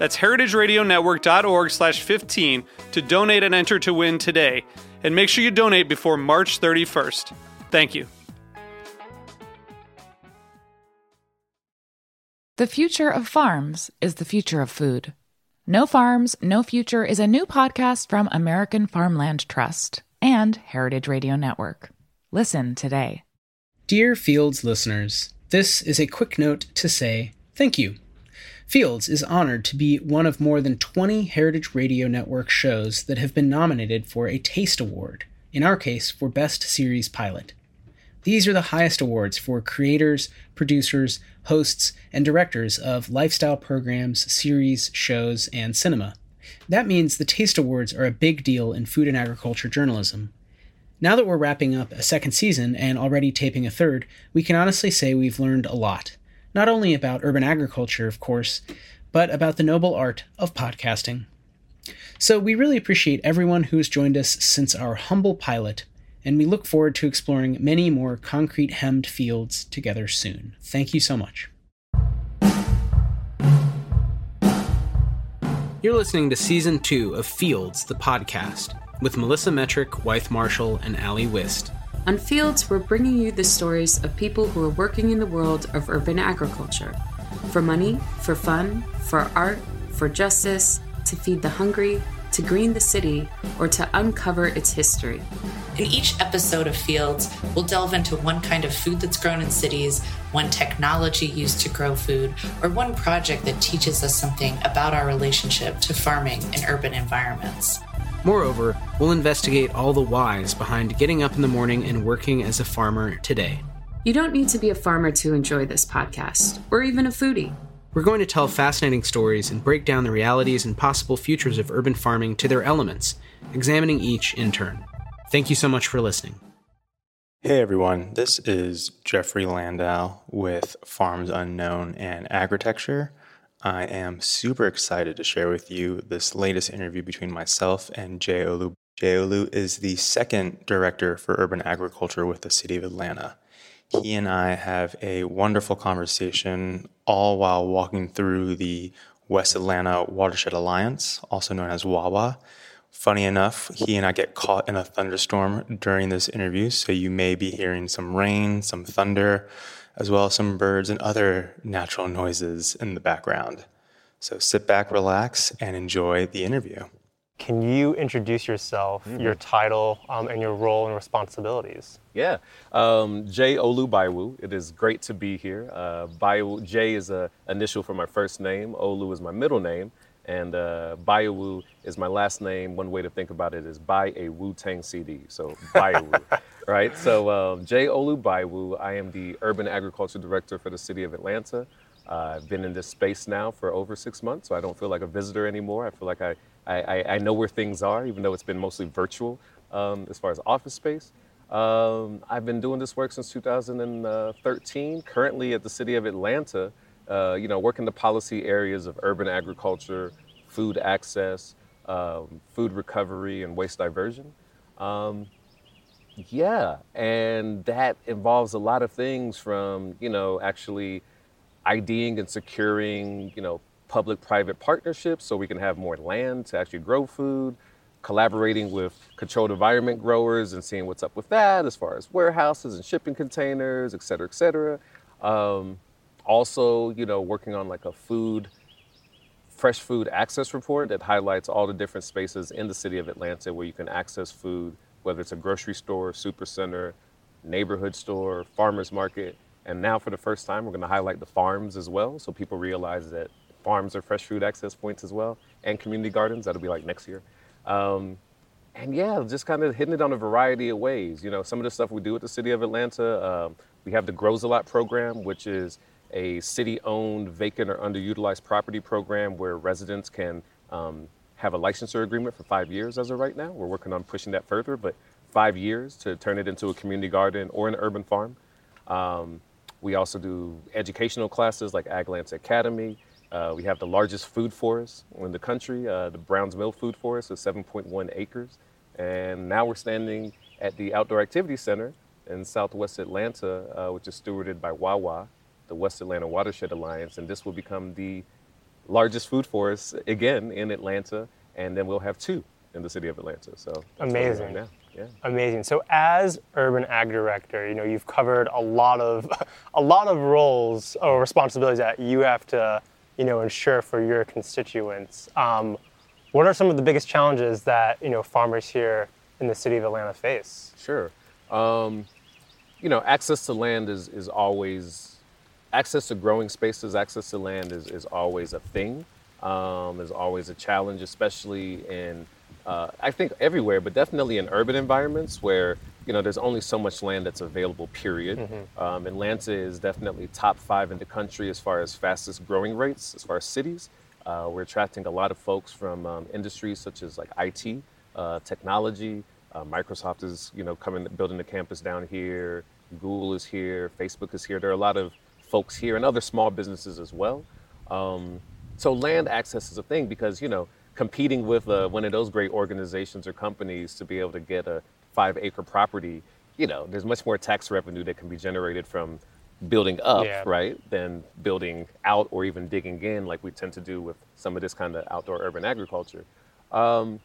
That's heritageradionetwork.org slash 15 to donate and enter to win today. And make sure you donate before March 31st. Thank you. The future of farms is the future of food. No Farms, No Future is a new podcast from American Farmland Trust and Heritage Radio Network. Listen today. Dear Fields listeners, this is a quick note to say thank you. Fields is honored to be one of more than 20 Heritage Radio Network shows that have been nominated for a Taste Award, in our case, for Best Series Pilot. These are the highest awards for creators, producers, hosts, and directors of lifestyle programs, series, shows, and cinema. That means the Taste Awards are a big deal in food and agriculture journalism. Now that we're wrapping up a second season and already taping a third, we can honestly say we've learned a lot not only about urban agriculture, of course, but about the noble art of podcasting. So we really appreciate everyone who has joined us since our humble pilot, and we look forward to exploring many more concrete hemmed fields together soon. Thank you so much. You're listening to Season 2 of Fields, the podcast, with Melissa Metrick, Wythe Marshall, and Ali Wist. On Fields, we're bringing you the stories of people who are working in the world of urban agriculture for money, for fun, for art, for justice, to feed the hungry, to green the city, or to uncover its history. In each episode of Fields, we'll delve into one kind of food that's grown in cities, one technology used to grow food, or one project that teaches us something about our relationship to farming in urban environments. Moreover, we'll investigate all the whys behind getting up in the morning and working as a farmer today. You don't need to be a farmer to enjoy this podcast, or even a foodie. We're going to tell fascinating stories and break down the realities and possible futures of urban farming to their elements, examining each in turn. Thank you so much for listening. Hey everyone, this is Jeffrey Landau with Farms Unknown and Agritecture. I am super excited to share with you this latest interview between myself and Jay Olu. Jay Olu is the second director for urban agriculture with the city of Atlanta. He and I have a wonderful conversation, all while walking through the West Atlanta Watershed Alliance, also known as WAWA. Funny enough, he and I get caught in a thunderstorm during this interview, so you may be hearing some rain, some thunder, as well as some birds and other natural noises in the background. So sit back, relax, and enjoy the interview. Can you introduce yourself, mm-hmm. your title, um, and your role and responsibilities? Yeah, um, Jay Olu Baiyewu. It is great to be here. Uh, Baiyewu, Jay is an initial for my first name. Olu is my middle name. And uh, Baiyewu is my last name. One way to think about it is buy a Wu Tang CD. So Baiyewu, right? So um, Jay Olu Baiyewu. I am the Urban Agriculture Director for the City of Atlanta. Uh, I've been in this space now for over six months, so I don't feel like a visitor anymore. I feel like I, I, I know where things are, even though it's been mostly virtual um, as far as office space. Um, I've been doing this work since 2013. Currently at the City of Atlanta, uh, you know, work in the policy areas of urban agriculture, food access, um, food recovery, and waste diversion. Um, yeah, and that involves a lot of things from, you know, actually IDing and securing, you know, public-private partnerships so we can have more land to actually grow food, collaborating with controlled environment growers and seeing what's up with that as far as warehouses and shipping containers, et cetera, et cetera. Um, also, you know, working on like a food, fresh food access report that highlights all the different spaces in the city of Atlanta where you can access food whether it's a grocery store, super center, neighborhood store, farmer's market. And now, for the first time, we're going to highlight the farms as well, so people realize that farms are fresh food access points as well, and community gardens. That'll be like next year. Um, and yeah, just kind of hitting it on a variety of ways. You know, some of the stuff we do with the city of Atlanta, um, we have the Grows a Lot program, which is a city-owned, vacant or underutilized property program where residents can um, have a licensure agreement for five years as of right now. We're working on pushing that further, but five years to turn it into a community garden or an urban farm. Um, we also do educational classes like AgLanta Academy. Uh, we have the largest food forest in the country. Uh, the Browns Mill Food Forest is 7.1 acres. And now we're standing at the Outdoor Activity Center in Southwest Atlanta, uh, which is stewarded by WAWA, the West Atlanta Watershed Alliance. And this will become the largest food forest again in Atlanta. And then we'll have two in the city of Atlanta. So amazing. Right yeah. Amazing. So as urban ag director, you know, you've covered a lot of a lot of roles or responsibilities that you have to you know, ensure for your constituents. Um, what are some of the biggest challenges that you know farmers here in the city of Atlanta face? Sure. Um, you know, access to land is, is always access to growing spaces, access to land is, is always a thing. Um, is always a challenge, especially in uh, I think everywhere, but definitely in urban environments where you know, there's only so much land that's available, period. Mm-hmm. Um, Atlanta is definitely top five in the country as far as fastest growing rates, as far as cities. Uh, we're attracting a lot of folks from um, industries such as like IT, uh, technology. Uh, Microsoft is, you know, coming, building a campus down here. Google is here. Facebook is here. There are a lot of folks here and other small businesses as well. Um, so land access is a thing because, you know, competing with uh, one of those great organizations or companies to be able to get a five acre property, you know, there's much more tax revenue that can be generated from building up, yeah. right, than building out or even digging in like we tend to do with some of this kind of outdoor urban agriculture. Um,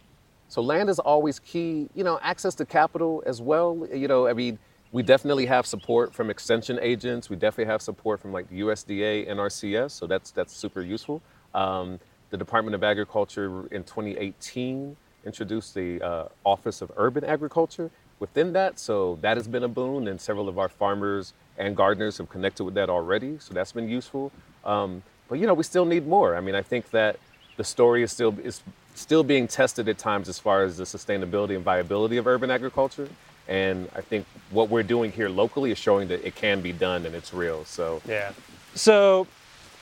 so land is always key. You know, access to capital as well. You know, I mean, we definitely have support from extension agents. We definitely have support from like the USDA, NRCS. So that's that's super useful. Um, the Department of Agriculture in 2018 introduced the uh, Office of Urban Agriculture within that. So that has been a boon, and several of our farmers and gardeners have connected with that already. So that's been useful. Um, but you know, we still need more. I mean, I think that the story is still is still being tested at times as far as the sustainability and viability of urban agriculture. And I think what we're doing here locally is showing that it can be done and it's real. So yeah. So,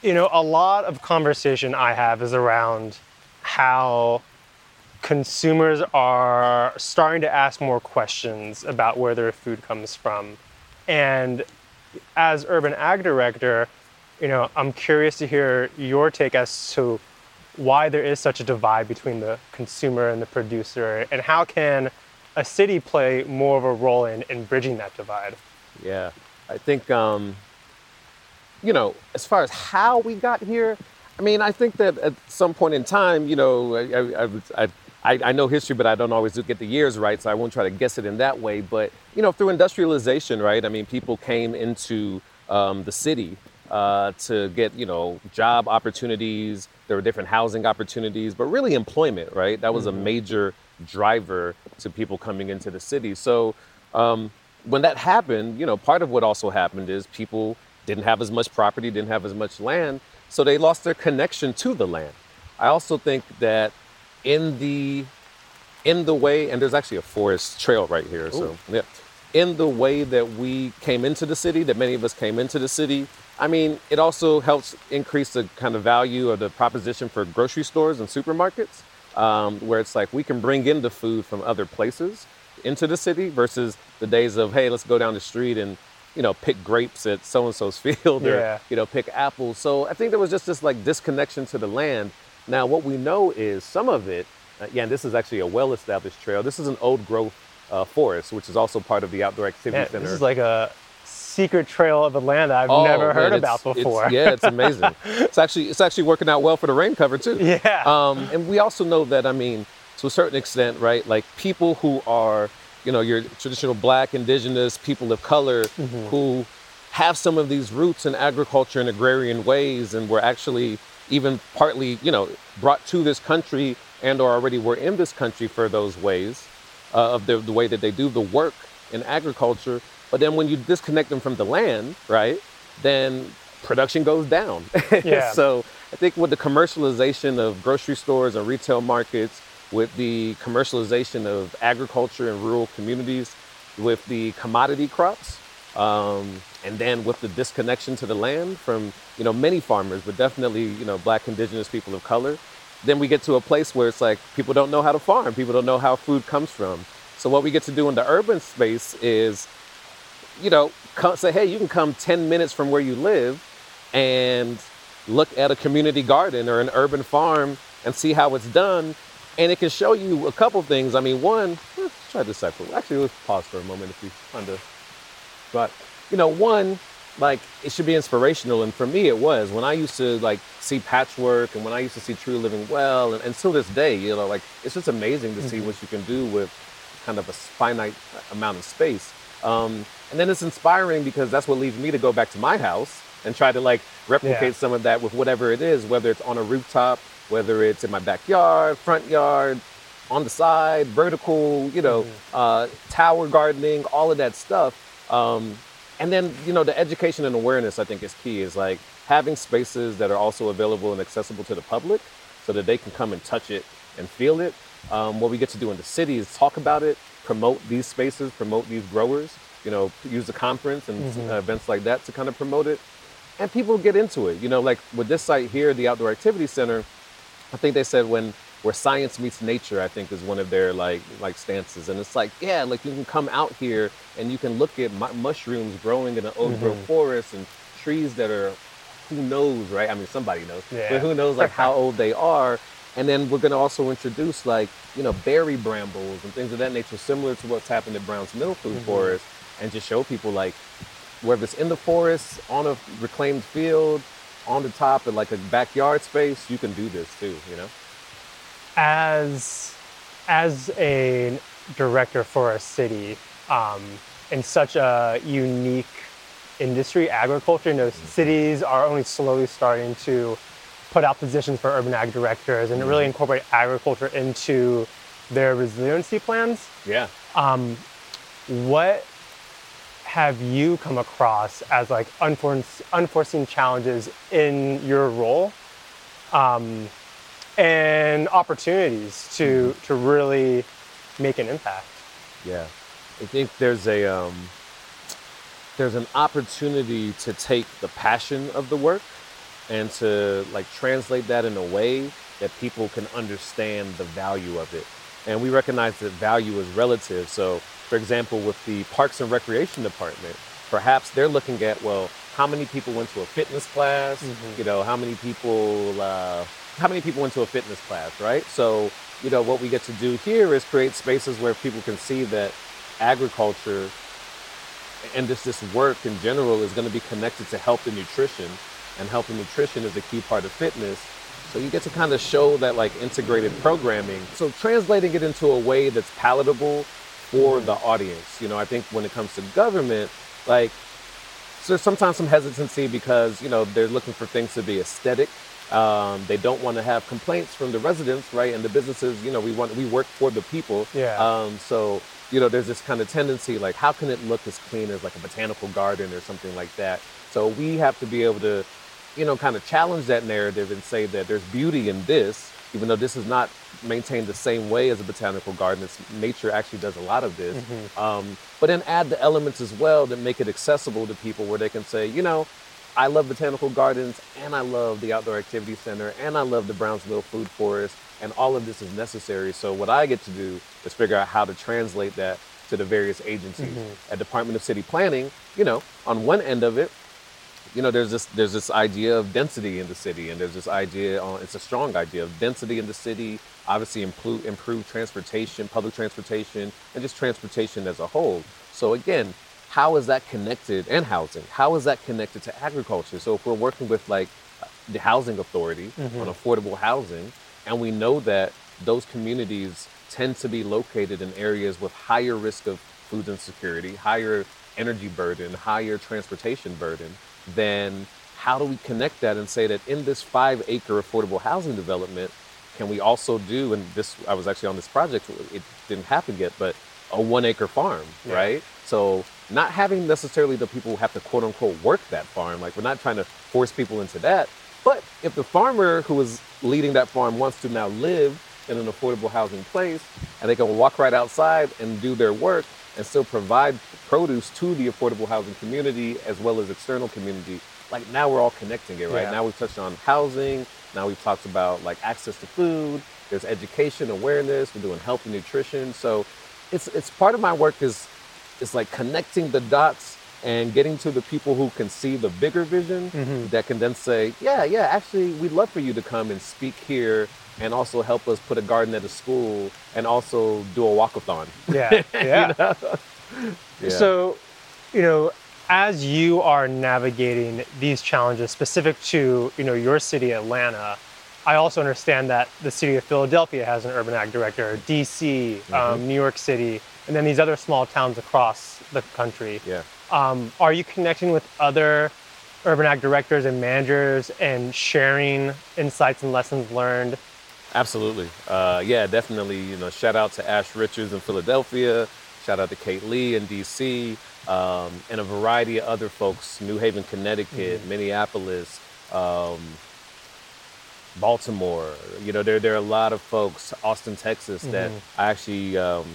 you know, a lot of conversation I have is around how consumers are starting to ask more questions about where their food comes from. And as urban ag director, you know, I'm curious to hear your take as to why there is such a divide between the consumer and the producer, and how can a city play more of a role in, in bridging that divide? Yeah, I think, um, you know, as far as how we got here, I mean, I think that at some point in time, you know, I, I, I I, know history, but I don't always get the years right, so I won't try to guess it in that way. But you know, through industrialization, right? I mean, people came into um, the city uh, to get you know job opportunities. There were different housing opportunities, but really employment, right? That was mm-hmm. a major driver to people coming into the city. So um, when that happened, you know, part of what also happened is people didn't have as much property, didn't have as much land, so they lost their connection to the land. I also think that in the in the way, and there's actually a forest trail right here. Ooh. So yeah, in the way that we came into the city, that many of us came into the city. I mean, it also helps increase the kind of value of the proposition for grocery stores and supermarkets, um, where it's like we can bring in the food from other places into the city versus the days of hey, let's go down the street and you know pick grapes at so and so's field or yeah. you know pick apples. So I think there was just this like disconnection to the land now, what we know is some of it, uh, yeah, and this is actually a well established trail. This is an old growth uh, forest, which is also part of the Outdoor Activity yeah, Center. This is like a secret trail of Atlanta I've oh, never heard about before. It's, yeah, it's amazing. it's actually it's actually working out well for the rain cover too. Yeah. Um, and we also know that I mean, to a certain extent, right? Like people who are, you know, your traditional Black, Indigenous people of color mm-hmm. who have some of these roots in agriculture and agrarian ways, and were actually even partly, you know, brought to this country and or already were in this country for those ways, uh, of the, the way that they do the work in agriculture. But then when you disconnect them from the land, right, then production goes down. Yeah. so I think with the commercialization of grocery stores and retail markets, with the commercialization of agriculture in rural communities, with the commodity crops, um, and then with the disconnection to the land from you know many farmers, but definitely you know black indigenous people of color, then we get to a place where it's like people don't know how to farm, people don't know how food comes from. So what we get to do in the urban space is, you know, co- say, hey, you can come 10 minutes from where you live and look at a community garden or an urban farm and see how it's done. And it can show you a couple things. I mean, one, eh, try to decipher. Actually, let's pause for a moment if you find a but you know, one, like it should be inspirational, and for me, it was when I used to like see patchwork, and when I used to see Truly Living Well, and, and till this day, you know, like it's just amazing to see what you can do with kind of a finite amount of space. Um, and then it's inspiring because that's what leads me to go back to my house and try to like replicate Yeah. some of that with whatever it is, whether it's on a rooftop, whether it's in my backyard, front yard, on the side, vertical, you know, uh, tower gardening, all of that stuff. Um, and then, you know, the education and awareness I think is key is like having spaces that are also available and accessible to the public so that they can come and touch it and feel it. Um, what we get to do in the city is talk about it, promote these spaces, promote these growers, you know, use the conference and uh, events like that to kind of promote it. And people get into it. You know, like with this site here, the Outdoor Activity Center, I think they said when where science meets nature, I think is one of their like like stances, and it's like yeah, like you can come out here and you can look at mu- mushrooms growing in an oak grove forest and trees that are who knows, right? I mean, somebody knows, Yeah. but who knows like how old they are. And then we're gonna also introduce like you know berry brambles and things of that nature, similar to what's happened at Brown's Mill Food Forest, and just show people like whether it's in the forest, on a reclaimed field, on the top of like a backyard space, you can do this too, you know? as as a director for a city um, in such a unique industry, agriculture, you know, cities are only slowly starting to put out positions for urban ag directors and really incorporate agriculture into their resiliency plans. Yeah. What have you come across as like unforeseen, unforeseen challenges in your role um, and opportunities to to really make an impact? Yeah. I think there's a um, there's an opportunity to take the passion of the work and to like translate that in a way that people can understand the value of it. And we recognize that value is relative. So, for example, with the Parks and Recreation Department, perhaps they're looking at well, how many people went to a fitness class? You know, how many people uh, how many people went to a fitness class, right? So, you know, what we get to do here is create spaces where people can see that agriculture and just this work in general is going to be connected to health and nutrition and health and nutrition is a key part of fitness. So you get to kind of show that like integrated programming. So translating it into a way that's palatable for the audience. You know i think when it comes to government like so there's sometimes some hesitancy because you know they're looking for things to be aesthetic. Um, they don't want to have complaints from the residents right? And the businesses you know we want we work for the people. Yeah. um, so you know there's this kind of tendency like how can it look as clean as like a botanical garden or something like that? So we have to be able to you know kind of challenge that narrative and say that there's beauty in this even though this is not maintained the same way as a botanical garden it's, nature actually does a lot of this um, but then add the elements as well that make it accessible to people where they can say you know I love botanical gardens and I love the outdoor activity center and I love the Browns Mill food forest and all of this is necessary. So what I get to do is figure out how to translate that to the various agencies. At Department of City Planning, you know, on one end of it, you know, there's this there's this idea of density in the city, and there's this idea on it's a strong idea of density in the city. Obviously, improve improve transportation, public transportation, and just transportation as a whole. So again, how is that connected and housing? How is that connected to agriculture? So if we're working with like the housing authority mm-hmm. on affordable housing, and we know that those communities tend to be located in areas with higher risk of food insecurity, higher energy burden, higher transportation burden, then how do we connect that and say that in this five acre affordable housing development, can we also do, and this, I was actually on this project, it didn't happen yet, but a one acre farm, Yeah. right? So not having necessarily the people who have to quote unquote work that farm, like we're not trying to force people into that. But if the farmer who is leading that farm wants to now live in an affordable housing place and they can walk right outside and do their work and still provide produce to the affordable housing community as well as external community, like now we're all connecting it, right? Yeah. Now we've touched on housing, now we've talked about like access to food, there's education, awareness, we're doing health and nutrition. So it's it's part of my work is is like connecting the dots and getting to the people who can see the bigger vision mm-hmm. that can then say, yeah, yeah, actually, we'd love for you to come and speak here and also help us put a garden at a school and also do a walkathon. Yeah, yeah. Yeah. So, you know, as you are navigating these challenges specific to, you know, your city, Atlanta, I also understand that the city of Philadelphia has an urban ag director, DC, Mm-hmm. um, New York City, and then these other small towns across the country. yeah. Um, are you connecting with other urban ag directors and managers and sharing insights and lessons learned? Absolutely. Uh, yeah, definitely. You know, shout out to Ash Richards in Philadelphia. Shout out to Kate Lee in DC, um, and a variety of other folks, New Haven, Connecticut, Minneapolis, um, Baltimore. You know, there, there are a lot of folks, Austin, Texas, that I actually, um,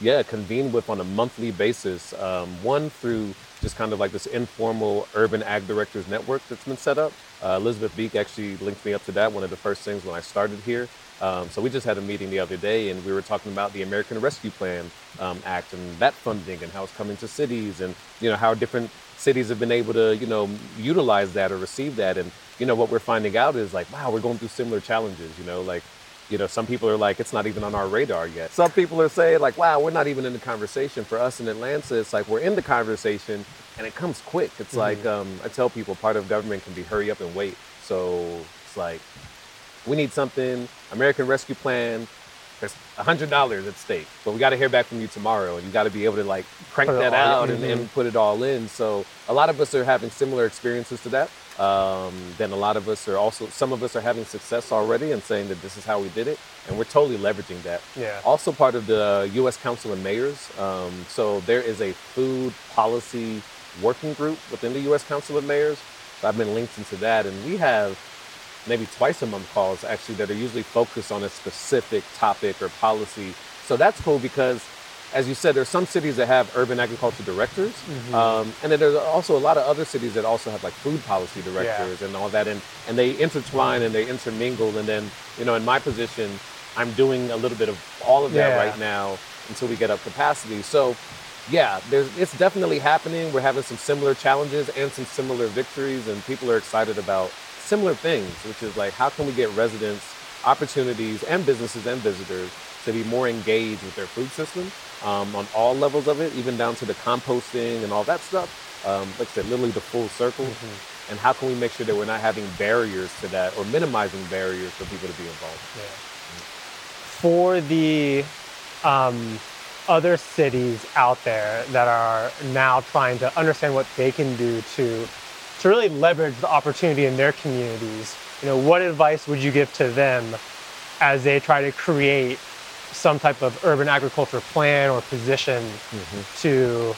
yeah, convene with on a monthly basis. Um, one through just kind of like this informal urban ag directors network that's been set up. Uh, Elizabeth Beek actually linked me up to that. One of the first things when I started here. Um, so we just had a meeting the other day, and we were talking about the American Rescue Plan um, Act and that funding and how it's coming to cities, and you know how different cities have been able to you know utilize that or receive that. And you know what we're finding out is like, wow, we're going through similar challenges. You know, like you know, some people are like, it's not even on our radar yet. Some people are saying, like, wow, we're not even in the conversation. For us in Atlanta, it's like we're in the conversation and it comes quick. It's like, um, I tell people part of government can be hurry up and wait. So it's like, we need something, American Rescue Plan, there's $100 at stake, but we got to hear back from you tomorrow and you got to be able to like crank that all- out and, and put it all in. So a lot of us are having similar experiences to that. Um, then a lot of us are also, some of us are having success already and saying that this is how we did it. And we're totally leveraging that. Yeah. Also part of the U.S. Council of Mayors. Um, so there is a food policy working group within the U.S. Council of Mayors. So I've been linked into that, and we have maybe twice a month calls actually that are usually focused on a specific topic or policy. So that's cool because, as you said, there's some cities that have urban agriculture directors, um, and then there's also a lot of other cities that also have like food policy directors and all that, and and they intertwine and they intermingle. And then you know, in my position, I'm doing a little bit of all of that Yeah. right now until we get up capacity. So. Yeah, there's, it's definitely happening. We're having some similar challenges and some similar victories, and people are excited about similar things, which is like how can we get residents opportunities and businesses and visitors to be more engaged with their food system um, on all levels of it, even down to the composting and all that stuff. Um, like I said, literally the full circle. And how can we make sure that we're not having barriers to that or minimizing barriers for people to be involved? for the um, other cities out there that are now trying to understand what they can do to to really leverage the opportunity in their communities you know what advice would you give to them as they try to create some type of urban agriculture plan or position to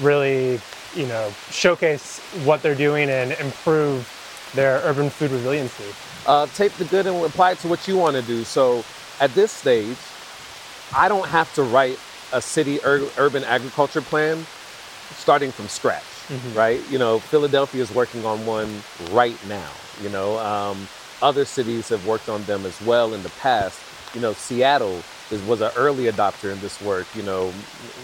really you know showcase what they're doing and improve their urban food resiliency uh, take the good and apply it to what you want to do. So at this stage, I don't have to write a city ur- urban agriculture plan starting from scratch, right? You know, Philadelphia is working on one right now. You know, um, other cities have worked on them as well in the past. You know, Seattle is, was an early adopter in this work. You know,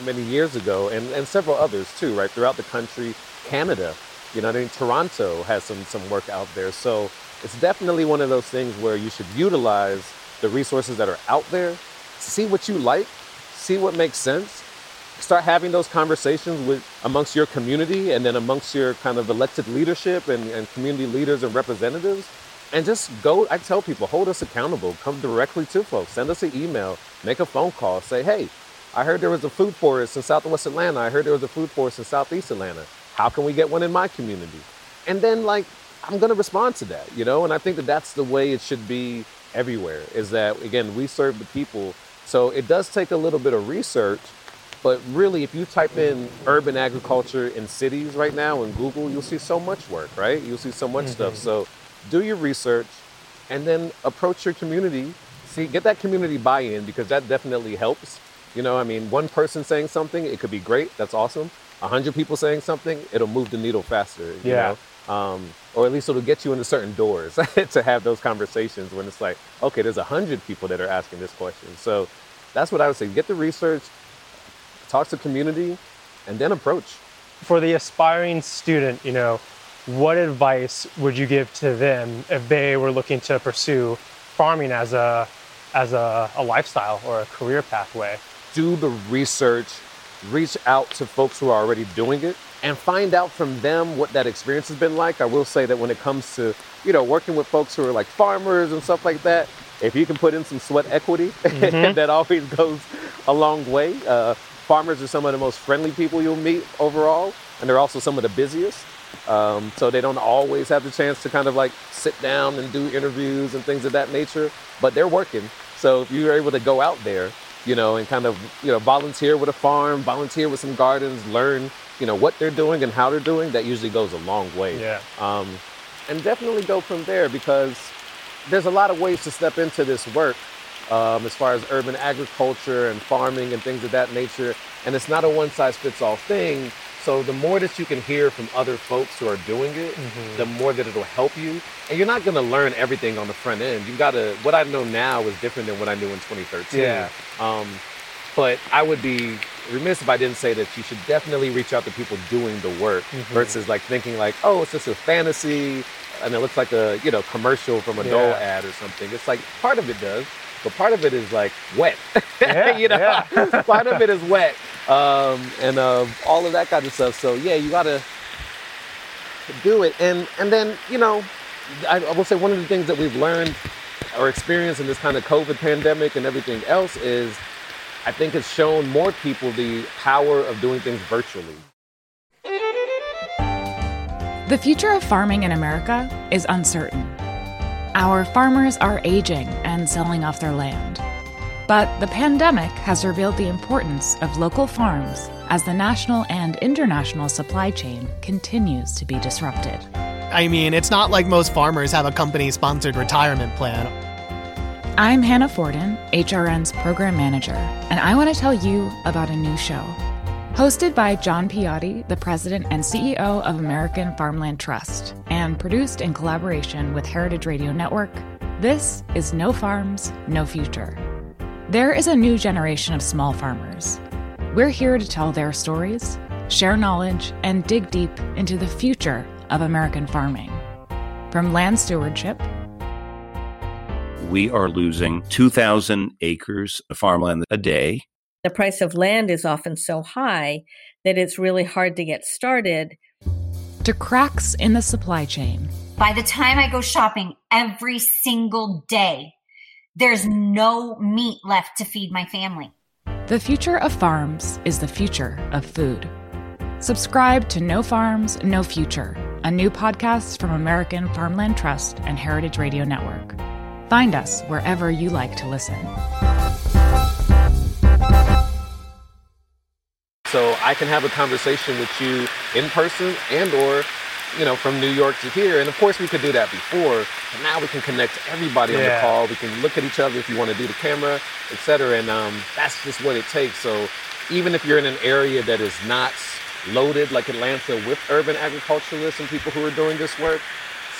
many years ago, and, and several others too, right? Throughout the country, Canada. You know, I think Toronto has some some work out there. So it's definitely one of those things where you should utilize the resources that are out there, see what you like, see what makes sense, start having those conversations with amongst your community and then amongst your kind of elected leadership and, and community leaders and representatives and just go i tell people hold us accountable come directly to folks send us an email make a phone call say hey i heard there was a food forest in southwest atlanta i heard there was a food forest in southeast atlanta how can we get one in my community and then like i'm going to respond to that you know and i think that that's the way it should be everywhere. Is that again we serve the people, so it does take a little bit of research. But really, if you type in urban agriculture in cities right now in Google, you'll see so much work, right? You'll see so much stuff. Mm-hmm. So do your research and then approach your community. See, get that community buy in because that definitely helps. You know, I mean, one person saying something, it could be great. That's awesome. A hundred people saying something, it'll move the needle faster. You Yeah. Know? Um, or at least it'll get you into certain doors to have those conversations when it's like, okay, there's a hundred people that are asking this question. So that's what I would say. Get the research, talk to community, and then approach. For the aspiring student, you know, what advice would you give to them if they were looking to pursue farming as a as a, a lifestyle or a career pathway? do the research, reach out to folks who are already doing it, and find out from them what that experience has been like. I will say that when it comes to, you know, working with folks who are like farmers and stuff like that, if you can put in some sweat equity, that always goes a long way. Uh, farmers are some of the most friendly people you'll meet overall, and they're also some of the busiest. Um, so they don't always have the chance to kind of like sit down and do interviews and things of that nature, but they're working. So if you're able to go out there, you know, and kind of, you know, volunteer with a farm, volunteer with some gardens, learn, you know, what they're doing and how they're doing, that usually goes a long way. Yeah. Um, and definitely go from there because there's a lot of ways to step into this work um, as far as urban agriculture and farming and things of that nature. And it's not a one size fits all thing. So the more that you can hear from other folks who are doing it, the more that it'll help you. And you're not going to learn everything on the front end. You've got to, what I know now is different than what I knew in 2013. Yeah. Um, but I would be remiss if I didn't say that you should definitely reach out to people doing the work versus like thinking like, oh, it's just a fantasy and it looks like a you know commercial from a Dole Yeah. ad or something. It's like part of it does, but part of it is like wet. Yeah, you know, yeah. part of it is wet, um, and uh, all of that kind of stuff. So yeah, you gotta do it, and and then you know, I, I will say one of the things that we've learned or experienced in this kind of COVID pandemic and everything else is, I think it's shown more people the power of doing things virtually. The future of farming in America is uncertain. Our farmers are aging and selling off their land. But the pandemic has revealed the importance of local farms as the national and international supply chain continues to be disrupted. I mean, it's not like most farmers have a company sponsored retirement plan. I'm Hannah Forden, HRN's program manager, and I want to tell you about a new show. Hosted by John Piotti, the president and CEO of American Farmland Trust, and produced in collaboration with Heritage Radio Network, this is No Farms, No Future. There is a new generation of small farmers. We're here to tell their stories, share knowledge, and dig deep into the future of American farming. From land stewardship we are losing 2,000 acres of farmland a day. The price of land is often so high that it's really hard to get started. to cracks in the supply chain. By the time I go shopping every single day, there's no meat left to feed my family. The future of farms is the future of food. Subscribe to No Farms, No Future, a new podcast from American Farmland Trust and Heritage Radio Network. Find us wherever you like to listen. So I can have a conversation with you in person and or, you know, from New York to here. And of course we could do that before, but now we can connect everybody on the call. We can look at each other if you want to do the camera, etc. And um, that's just what it takes. So even if you're in an area that is not loaded like Atlanta with urban agriculturalists and people who are doing this work,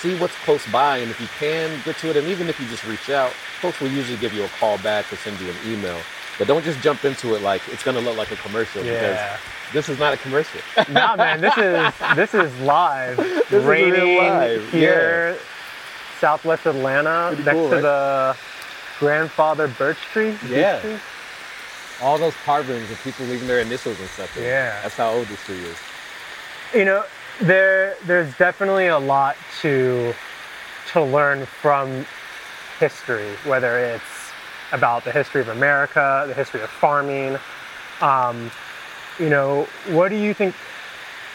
see what's close by. And if you can get to it, and even if you just reach out, folks will usually give you a call back or send you an email. But don't just jump into it like it's gonna look like a commercial Yeah. because this is not a commercial. nah, man, this is this is live. This is Raining live, here, Southwest Atlanta, Pretty next cool, to right? the grandfather birch tree. Yeah. tree. All those carvings of people leaving their initials and stuff. in. Yeah. That's how old this tree is. You know, there there's definitely a lot to to learn from history, whether it's about the history of America, the history of farming. Um, you know, what do you think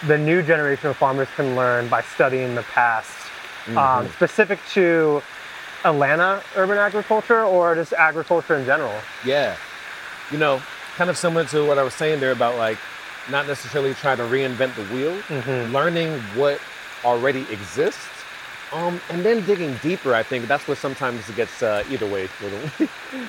the new generation of farmers can learn by studying the past, um, specific to Atlanta urban agriculture or just agriculture in general? Yeah. You know, kind of similar to what I was saying there about like not necessarily trying to reinvent the wheel, Mm-hmm. learning what already exists, um, and then digging deeper. I think that's what sometimes it gets uh, either way.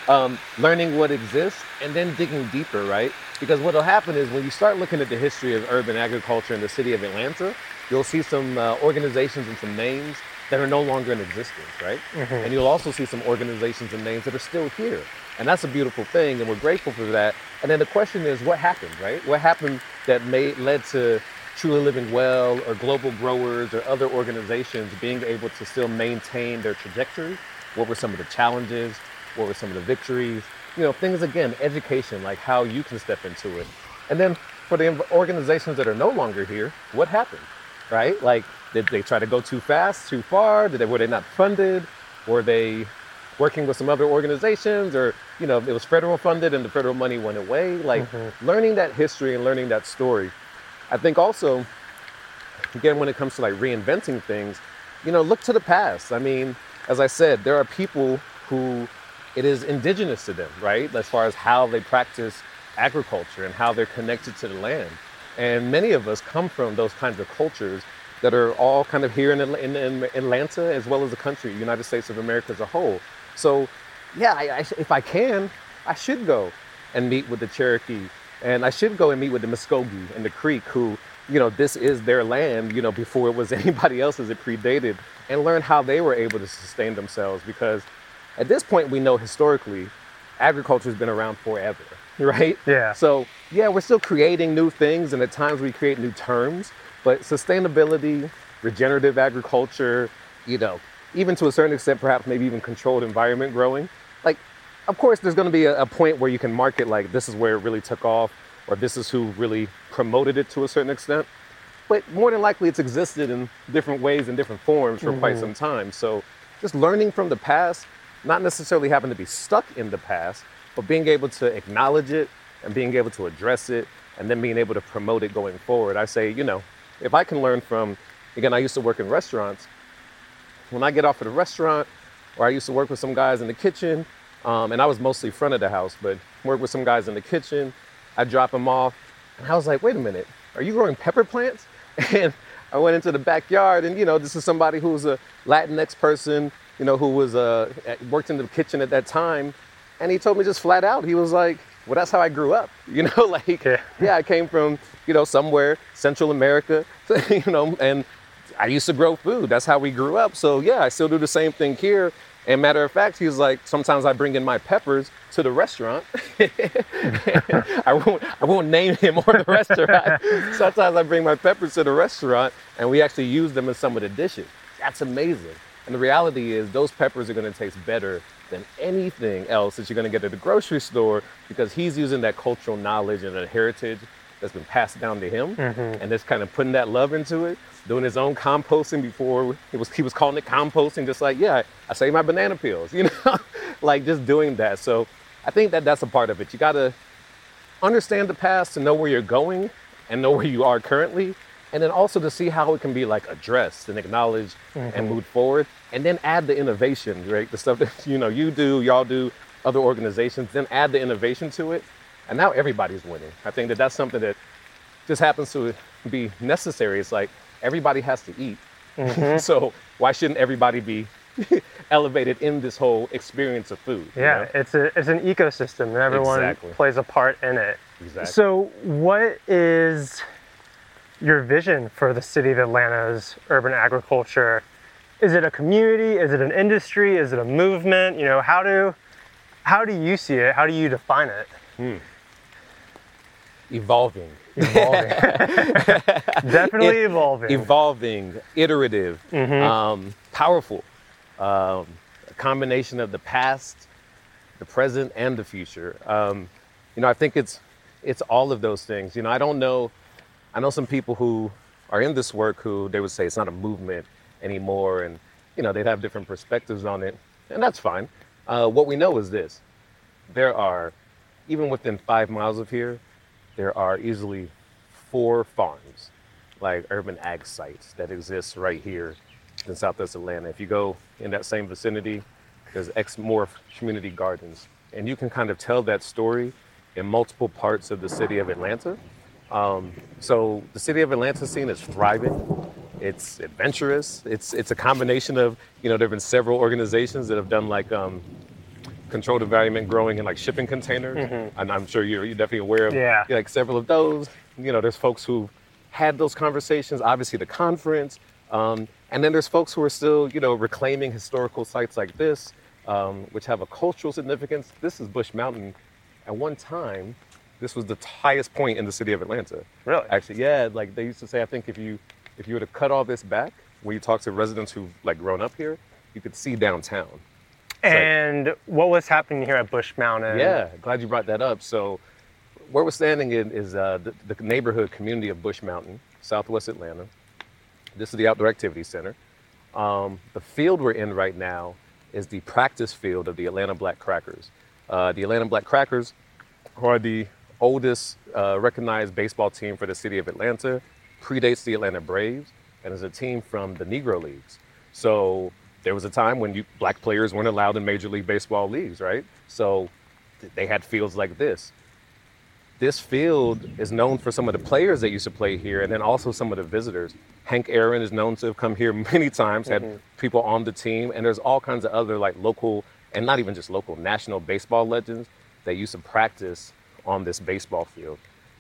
um, learning what exists and then digging deeper, right? Because what'll happen is when you start looking at the history of urban agriculture in the city of Atlanta, you'll see some uh, organizations and some names that are no longer in existence, right? Mhm. And you'll also see some organizations and names that are still here. And that's a beautiful thing, and we're grateful for that. And then the question is, what happened, right? What happened that made led to Truly Living Well or Global Growers or other organizations being able to still maintain their trajectory? What were some of the challenges? What were some of the victories? You know, things again, education, like how you can step into it. And then for the organizations that are no longer here, what happened? Right? Like, did they try to go too fast, too far? Did they, were they not funded? Were they working with some other organizations or, you know, it was federal funded and the federal money went away? Like, mm-hmm. learning that history and learning that story. I think also, again, when it comes to like reinventing things, you know, look to the past. I mean, as I said, there are people who it is indigenous to them, right? As far as how they practice agriculture and how they're connected to the land. And many of us come from those kinds of cultures that are all kind of here in, in, in Atlanta as well as the country, United States of America as a whole. So, yeah, I, I, if I can, I should go and meet with the Cherokee, and I should go and meet with the Muskogee and the Creek, who, you know, this is their land, you know, before it was anybody else's, it predated, and learn how they were able to sustain themselves. Because at this point, we know historically, agriculture has been around forever, right? Yeah. So, yeah, we're still creating new things, and at times we create new terms, but sustainability, regenerative agriculture, you know, even to a certain extent, perhaps maybe even controlled environment growing. Like, of course, there's going to be a, a point where you can market like this is where it really took off, or this is who really promoted it to a certain extent. But more than likely, it's existed in different ways and different forms for quite Mhm. some time. So, just learning from the past, not necessarily having to be stuck in the past, but being able to acknowledge it and being able to address it and then being able to promote it going forward. I say, you know, if I can learn from, again, I used to work in restaurants. When I get off at a restaurant, or I used to work with some guys in the kitchen, um, and I was mostly front of the house, but worked with some guys in the kitchen. I drop them off, and I was like, wait a minute, are you growing pepper plants? And I went into the backyard, and you know, this is somebody who's a Latinx person, you know, who was uh, worked in the kitchen at that time, and he told me just flat out, he was like, well, that's how I grew up, you know, like, yeah, I came from, you know, somewhere Central America, you know, and I used to grow food. That's how we grew up. So yeah, I still do the same thing here. And matter of fact, he's like, sometimes I bring in my peppers to the restaurant. I won't, I won't name him or the restaurant. sometimes I bring my peppers to the restaurant, and we actually use them in some of the dishes. That's amazing. And the reality is, those peppers are going to taste better than anything else that you're going to get at the grocery store because he's using that cultural knowledge and that heritage that's been passed down to him, Mhm. and just kind of putting that love into it, doing his own composting before it was he was calling it composting, just like yeah, I save my banana peels, you know, like just doing that. So I think that that's a part of it. You got to understand the past to know where you're going and know where you are currently, and then also to see how it can be like addressed and acknowledged Mhm. and moved forward, and then add the innovation, right? The stuff that you know you do, y'all do, other organizations, then add the innovation to it, and now everybody's winning. I think that that's something that just happens to be necessary. It's like everybody has to eat, Mhm. so why shouldn't everybody be elevated in this whole experience of food? you Yeah, know? it's a it's an ecosystem, and everyone Exactly. plays a part in it. Exactly. So, what is your vision for the city of Atlanta's urban agriculture? Is it a community? Is it an industry? Is it a movement? You know, how do how do you see it? How do you define it? Evolving. Evolving. Definitely It- evolving. Evolving, iterative, Mhm. um, powerful. Um, a combination of the past, the present, and the future. Um, you know, I think it's it's all of those things. You know, I don't know. I know some people who are in this work who they would say it's not a movement anymore, and you know they'd have different perspectives on it, and that's fine. Uh, what we know is this: there are, even within five miles of here, there are easily four farms, like urban ag sites that exist right here in Southwest Atlanta. If you go in that same vicinity, there's Exmoor Community Gardens, and you can kind of tell that story in multiple parts of the city of Atlanta. Um, so the city of Atlanta scene is thriving. It's adventurous. It's it's a combination of you know there have been several organizations that have done like um, controlled environment growing in like shipping containers, Mhm. and I'm sure you're, you're definitely aware of Yeah. like several of those. You know, there's folks who had those conversations. Obviously, the conference, um, and then there's folks who are still you know reclaiming historical sites like this, um, which have a cultural significance. This is Bush Mountain. At one time, this was the highest point in the city of Atlanta. Really? Actually, yeah. Like they used to say, I think if you if you were to cut all this back, when you talk to residents who've like grown up here, you could see downtown. And what was happening here at Bush Mountain? Yeah, glad you brought that up. So, where we're standing in is uh, the, the neighborhood community of Bush Mountain, Southwest Atlanta. This is the Outdoor Activity Center. Um, the field we're in right now is the practice field of the Atlanta Black Crackers. Uh, the Atlanta Black Crackers are the oldest uh, recognized baseball team for the city of Atlanta, predates the Atlanta Braves, and is a team from the Negro Leagues. So there was a time when you, black players weren't allowed in Major League Baseball leagues, right? So th- they had fields like this. This field is known for some of the players that used to play here, and then also some of the visitors. Hank Aaron is known to have come here many times, had Mhm. people on the team, and there's all kinds of other like local, and not even just local, national baseball legends that used to practice on this baseball field.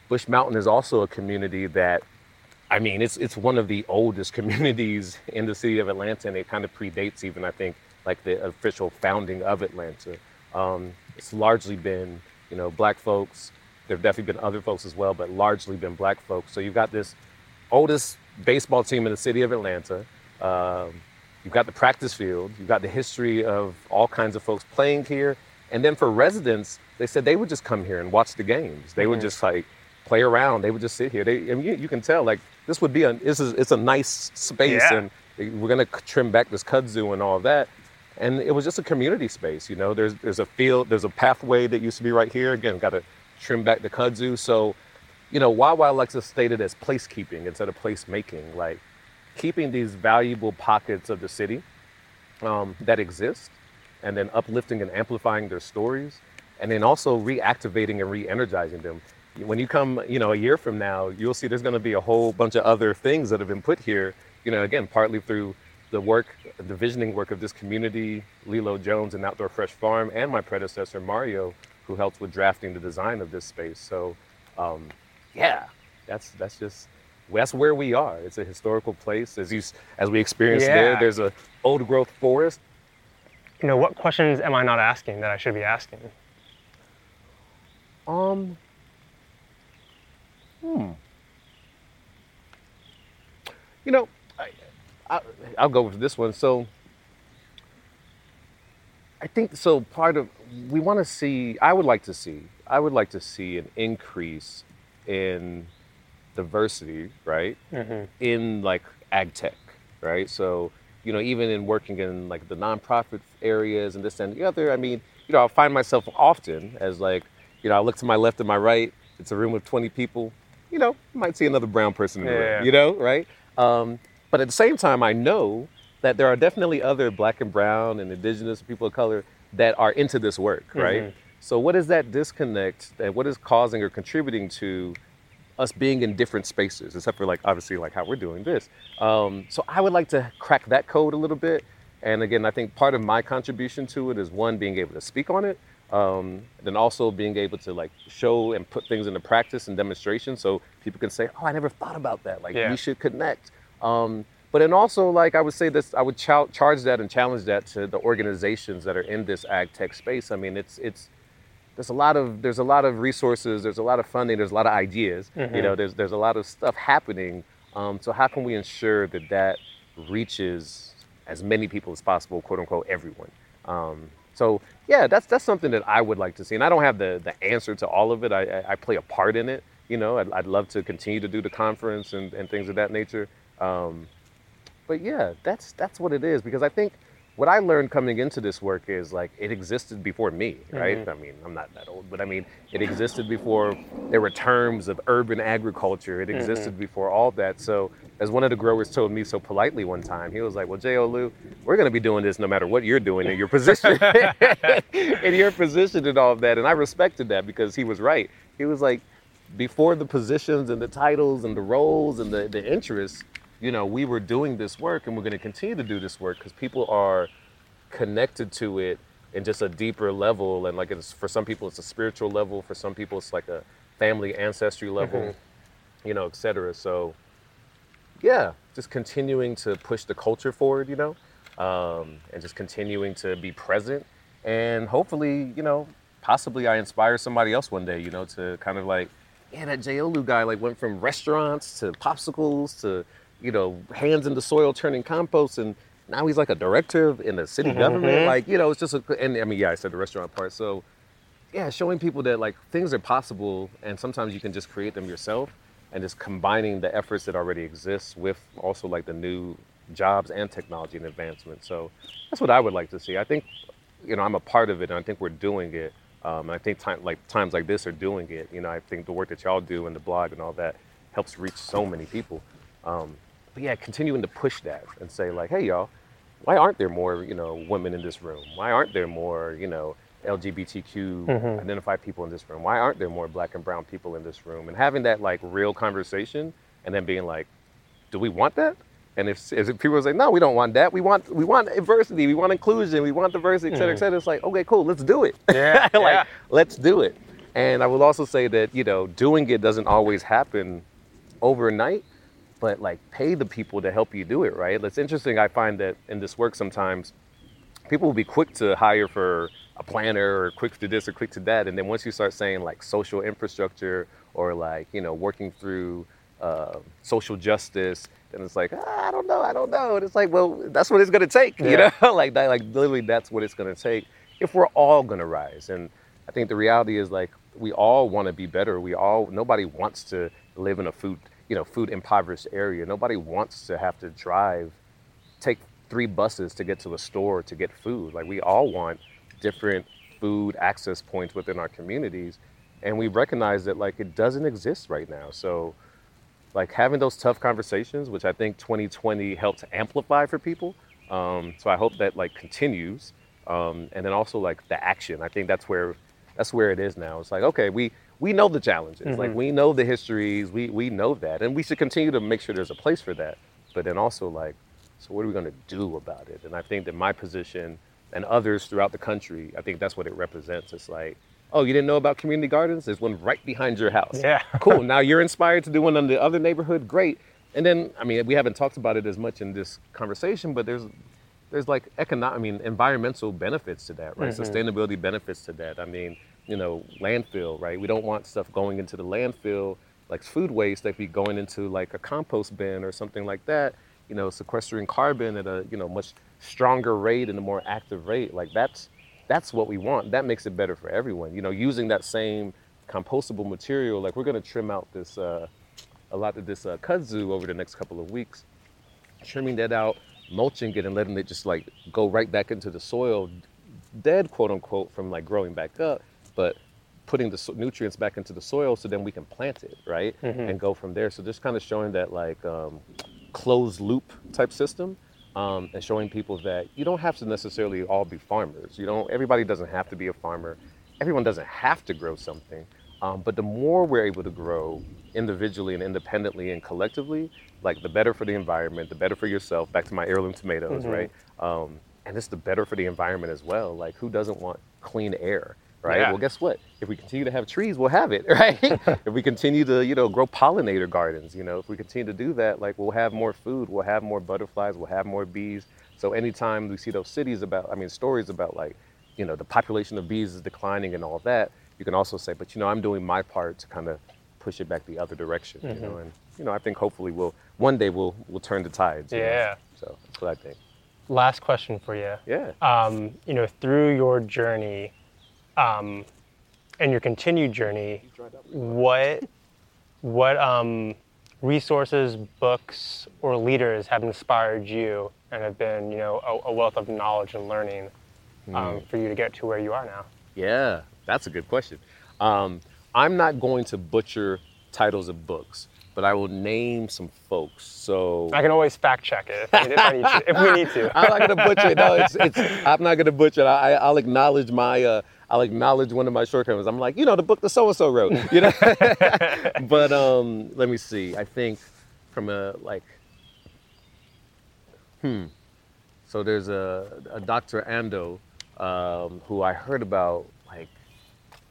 Bush Mountain is also a community that I mean, it's it's one of the oldest communities in the city of Atlanta, and it kind of predates even I think like the official founding of Atlanta. Um, it's largely been you know black folks. There have definitely been other folks as well, but largely been black folks. So you've got this oldest baseball team in the city of Atlanta. Um, you've got the practice field. You've got the history of all kinds of folks playing here. And then for residents, they said they would just come here and watch the games. They would Mhm. just like play around. They would just sit here. They, I mean, you, you can tell like this would be a this is it's a nice space, Yeah. and we're gonna trim back this kudzu and all that. And it was just a community space. You know, there's there's a field, there's a pathway that used to be right here. Again, got to trim back the kudzu. So, you know, Wawa likes to stated as placekeeping instead of placemaking. Like keeping these valuable pockets of the city um, that exist and then uplifting and amplifying their stories and then also reactivating and re-energizing them when you come you know a year from now you'll see there's going to be a whole bunch of other things that have been put here you know again partly through the work the visioning work of this community lilo jones and outdoor fresh farm and my predecessor mario who helped with drafting the design of this space so um, yeah that's that's just that's where we are it's a historical place as you as we experienced there there's a old growth forest You know, what questions am I not asking that I should be asking? Um. Hmm. You know, I, I, I'll go with this one. So, I think so. Part of we want to see. I would like to see. I would like to see an increase in diversity, right? Mhm. In like ag tech, right? So, you know, even in working in like the nonprofit areas and this and the other, I mean, you know, I find myself often as like, you know, I look to my left and my right, it's a room of 20 people, you know, you might see another brown person in the Yeah. room, you know, right? Um, but at the same time, I know that there are definitely other black and brown and indigenous people of color that are into this work, right? Mhm. So what is that disconnect and what is causing or contributing to us being in different spaces, except for like obviously like how we're doing this. Um, so I would like to crack that code a little bit. And again, I think part of my contribution to it is one being able to speak on it, um, then also being able to like show and put things into practice and demonstration, so people can say, "Oh, I never thought about that. Like Yeah. we should connect." Um, but then also like I would say this, I would chal- charge that and challenge that to the organizations that are in this ag tech space. I mean, it's it's there's a lot of there's a lot of resources, there's a lot of funding, there's a lot of ideas. You Mhm. know, there's there's a lot of stuff happening. Um, so how can we ensure that that reaches as many people as possible, quote unquote, everyone? So yeah, that's that's something that I would like to see, and I don't have the the answer to all of it. I, I, I play a part in it. You know, I'd, I'd love to continue to do the conference and, and things of that nature. Um, but yeah, that's that's what it is because I think what I learned coming into this work is like it existed before me, right? Mhm. I mean, I'm not that old, but I mean, it existed before there were terms of urban agriculture. It existed Mhm. before all that. So, as one of the growers told me so politely one time, he was like, "Well, J. Olu, we're going to be doing this no matter what you're doing in your position, in your position and all of that." And I respected that because he was right. He was like, before the positions and the titles and the roles and the, the interests, you know, we were doing this work and we're going to continue to do this work because people are connected to it in just a deeper level. And like it's for some people, it's a spiritual level. For some people, it's like a family ancestry level, Mhm. you know, et cetera. So, yeah, just continuing to push the culture forward, you know, um, and just continuing to be present. And hopefully, you know, possibly I inspire somebody else one day, you know, to kind of like, yeah, that J. Olu guy like went from restaurants to popsicles to, you know, hands in the soil turning compost and now he's like a director in the city government. Mhm. Like, you know, it's just a, and I mean, yeah, I said the restaurant part. So, yeah, showing people that like things are possible and sometimes you can just create them yourself and just combining the efforts that already exist with also like the new jobs and technology and advancement. So that's what I would like to see. I think, you know, I'm a part of it and I think we're doing it. Um, and I think time, like times like this are doing it. You know, I think the work that y'all do and the blog and all that helps reach so many people. Um, but yeah, continuing to push that and say like, hey y'all, why aren't there more, you know, women in this room? Why aren't there more, you know, LGBTQ Mhm. identified people in this room? Why aren't there more black and brown people in this room? And having that like real conversation and then being like, do we want that? And if, if people say, no, we don't want that. We want we want diversity. We want inclusion. We want diversity, et cetera, et Mhm. cetera. It's like, okay, cool, let's do it. Yeah, like, yeah. let's do it. And I will also say that, you know, doing it doesn't always happen overnight, but like pay the people to help you do it, right? It's interesting. I find that in this work sometimes people will be quick to hire for a planner or quick to this or quick to that. And then once you start saying like social infrastructure or like, you know, working through uh, social justice, then it's like, ah, I don't know, I don't know. And it's like, well, that's what it's gonna take, you know? like that, like literally that's what it's gonna take if we're all gonna rise. And I think the reality is like we all wanna be better. We all nobody wants to live in a food, you know, food impoverished area. Nobody wants to have to drive take three buses to get to a store to get food. Like we all want different food access points within our communities. And we recognize that like it doesn't exist right now. So like having those tough conversations, which I think 2020 helped amplify for people. Um, so I hope that like continues. Um, and then also like the action. I think that's where that's where it is now. It's like, okay, we we know the challenges. Like Mhm. we know the histories, we we know that. And we should continue to make sure there's a place for that. But then also like, so what are we gonna do about it? And I think that my position and others throughout the country, I think that's what it represents. It's like, oh, you didn't know about community gardens? There's one right behind your house. Yeah. cool. Now you're inspired to do one in the other neighborhood. Great. And then, I mean, we haven't talked about it as much in this conversation, but there's there's like economic, I mean, environmental benefits to that, right? Mhm. Sustainability benefits to that. I mean, you know, landfill, right? We don't want stuff going into the landfill, like food waste, that be going into like a compost bin or something like that. You know, sequestering carbon at a you know much stronger rate and a more active rate. Like that's that's what we want. That makes it better for everyone. You know, using that same compostable material. Like we're gonna trim out this uh, a lot of this uh, kudzu over the next couple of weeks trimming that out, mulching it, and letting it just like go right back into the soil, dead quote unquote from like growing back up, but putting the nutrients back into the soil so then we can plant it right Mhm. and go from there. So just kind of showing that like um, closed loop type system. Um, and showing people that you don't have to necessarily all be farmers. You don't. Everybody doesn't have to be a farmer. Everyone doesn't have to grow something. Um, but the more we're able to grow individually and independently and collectively, like the better for the environment, the better for yourself. Back to my heirloom tomatoes, Mhm. right? Um, and it's the better for the environment as well. Like who doesn't want clean air, right? Yeah. Well, guess what? If we continue to have trees, we'll have it, right? if we continue to, you know, grow pollinator gardens, you know, if we continue to do that, like we'll have more food, we'll have more butterflies, we'll have more bees. So anytime we see those cities about, I mean, stories about like, you know, the population of bees is declining and all that, you can also say, but you know, I'm doing my part to kind of push it back the other direction, you know, Mhm. and you know, I think hopefully we'll one day we'll we'll turn the tides. you know? Yeah. So that's what I think. Last question for you. Yeah. Um, you know, through your journey, um, and your continued journey, what, what, um, resources, books, or leaders have inspired you and have been, you know, a, a wealth of knowledge and learning um, Mm. for you to get to where you are now? Yeah, that's a good question. Um, I'm not going to butcher titles of books, but I will name some folks. So I can always fact check it if, I- if I need to, if we need to. I'm not gonna butcher it. No, it's, it's I'm not gonna butcher it. I, I'll acknowledge my uh, I'll acknowledge one of my shortcomings. I'm like, you know, the book that so and so wrote. You know, but um, let me see. I think from a like, hmm. So there's a, a Dr. Ando um, who I heard about, like,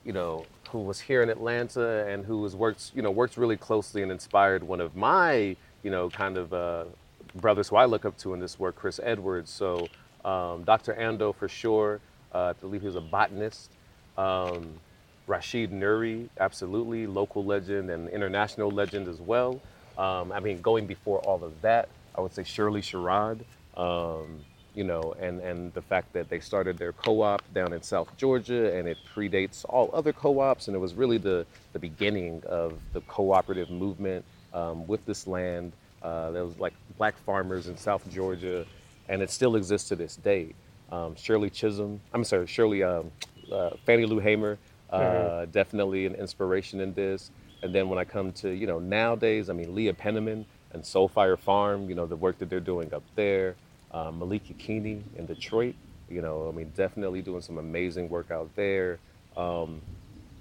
you know, who was here in Atlanta and who was works, you know, works really closely and inspired one of my, you know, kind of uh, brothers who I look up to in this work, Chris Edwards. So um, Dr. Ando for sure. Uh, I believe he was a botanist. Um, Rashid Nuri, absolutely, local legend and international legend as well. Um, I mean, going before all of that, I would say Shirley Sherrod, um, you know, and, and the fact that they started their co-op down in South Georgia and it predates all other co-ops and it was really the, the beginning of the cooperative movement um, with this land. Uh, there was like black farmers in South Georgia and it still exists to this day. Um, Shirley Chisholm, I'm sorry, Shirley, um, uh, Fannie Lou Hamer, uh, Mhm. definitely an inspiration in this. And then when I come to, you know, nowadays, I mean, Leah Penniman and Soul Fire Farm, you know, the work that they're doing up there. Um, Malik Yakini in Detroit, you know, I mean, definitely doing some amazing work out there. Um,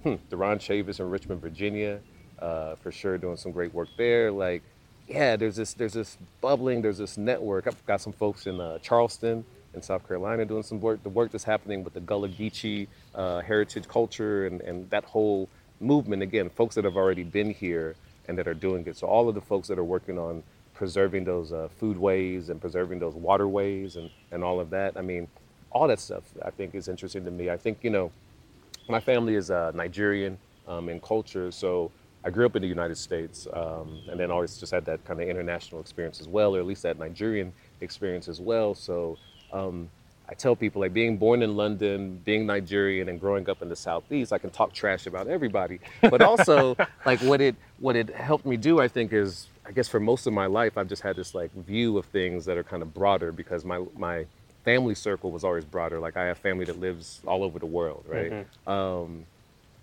hmm, Duron Chavis in Richmond, Virginia, uh, for sure doing some great work there. Like, yeah, there's this, there's this bubbling, there's this network. I've got some folks in uh, Charleston in South Carolina doing some work. The work that's happening with the Gullah Geechee uh, heritage culture and, and that whole movement. Again, folks that have already been here and that are doing it. So all of the folks that are working on preserving those uh, foodways and preserving those waterways and, and all of that. I mean, all that stuff I think is interesting to me. I think, you know, my family is uh, Nigerian um, in culture, so I grew up in the United States um, and then always just had that kind of international experience as well, or at least that Nigerian experience as well. So um, I tell people, like being born in London, being Nigerian, and growing up in the Southeast, I can talk trash about everybody. But also, like what it what it helped me do, I think, is I guess for most of my life, I've just had this like view of things that are kind of broader because my my family circle was always broader. Like I have family that lives all over the world, right? Um,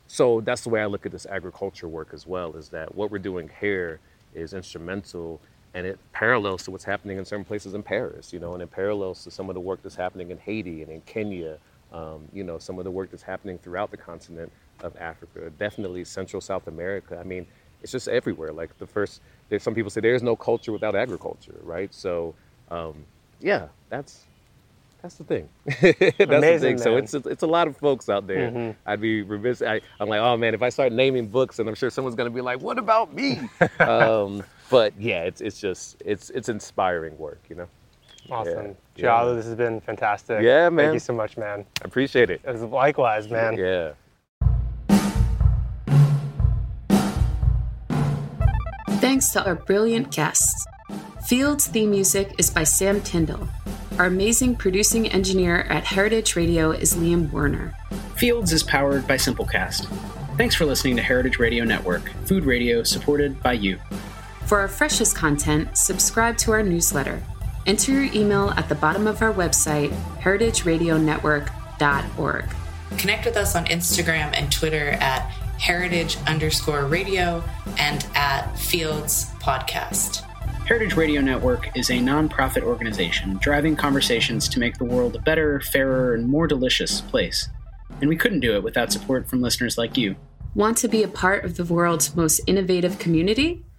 so that's the way I look at this agriculture work as well. Is that what we're doing here is instrumental, and it parallels to what's happening in certain places in Paris, you know, and it parallels to some of the work that's happening in Haiti and in Kenya. Um, you know, some of the work that's happening throughout the continent of Africa, definitely Central South America. I mean, it's just everywhere. Like the first, there's some people say there's no culture without agriculture, right? So, um, yeah, that's that's the thing. that's the Amazing, thing. So it's it's a lot of folks out there. Mhm. I'd be remiss. I, I'm like, oh man, if I start naming books, and I'm sure someone's gonna be like, what about me? um, but yeah, it's it's just it's it's inspiring work, you know. Awesome. Yeah. J. Olu, this has been fantastic. Yeah, man. Thank you so much, man. I appreciate it. As likewise, man. Yeah. Thanks to our brilliant guests. Field's theme music is by Sam Tyndall. Our amazing producing engineer at Heritage Radio is Liam Werner. Fields is powered by Simplecast. Thanks for listening to Heritage Radio Network, food radio supported by you. For our freshest content, subscribe to our newsletter. Enter your email at the bottom of our website, heritageradionetwork.org. Connect with us on Instagram and Twitter at heritage underscore radio and at Fields Podcast. Heritage Radio Network is a nonprofit organization driving conversations to make the world a better, fairer, and more delicious place. And we couldn't do it without support from listeners like you. Want to be a part of the world's most innovative community?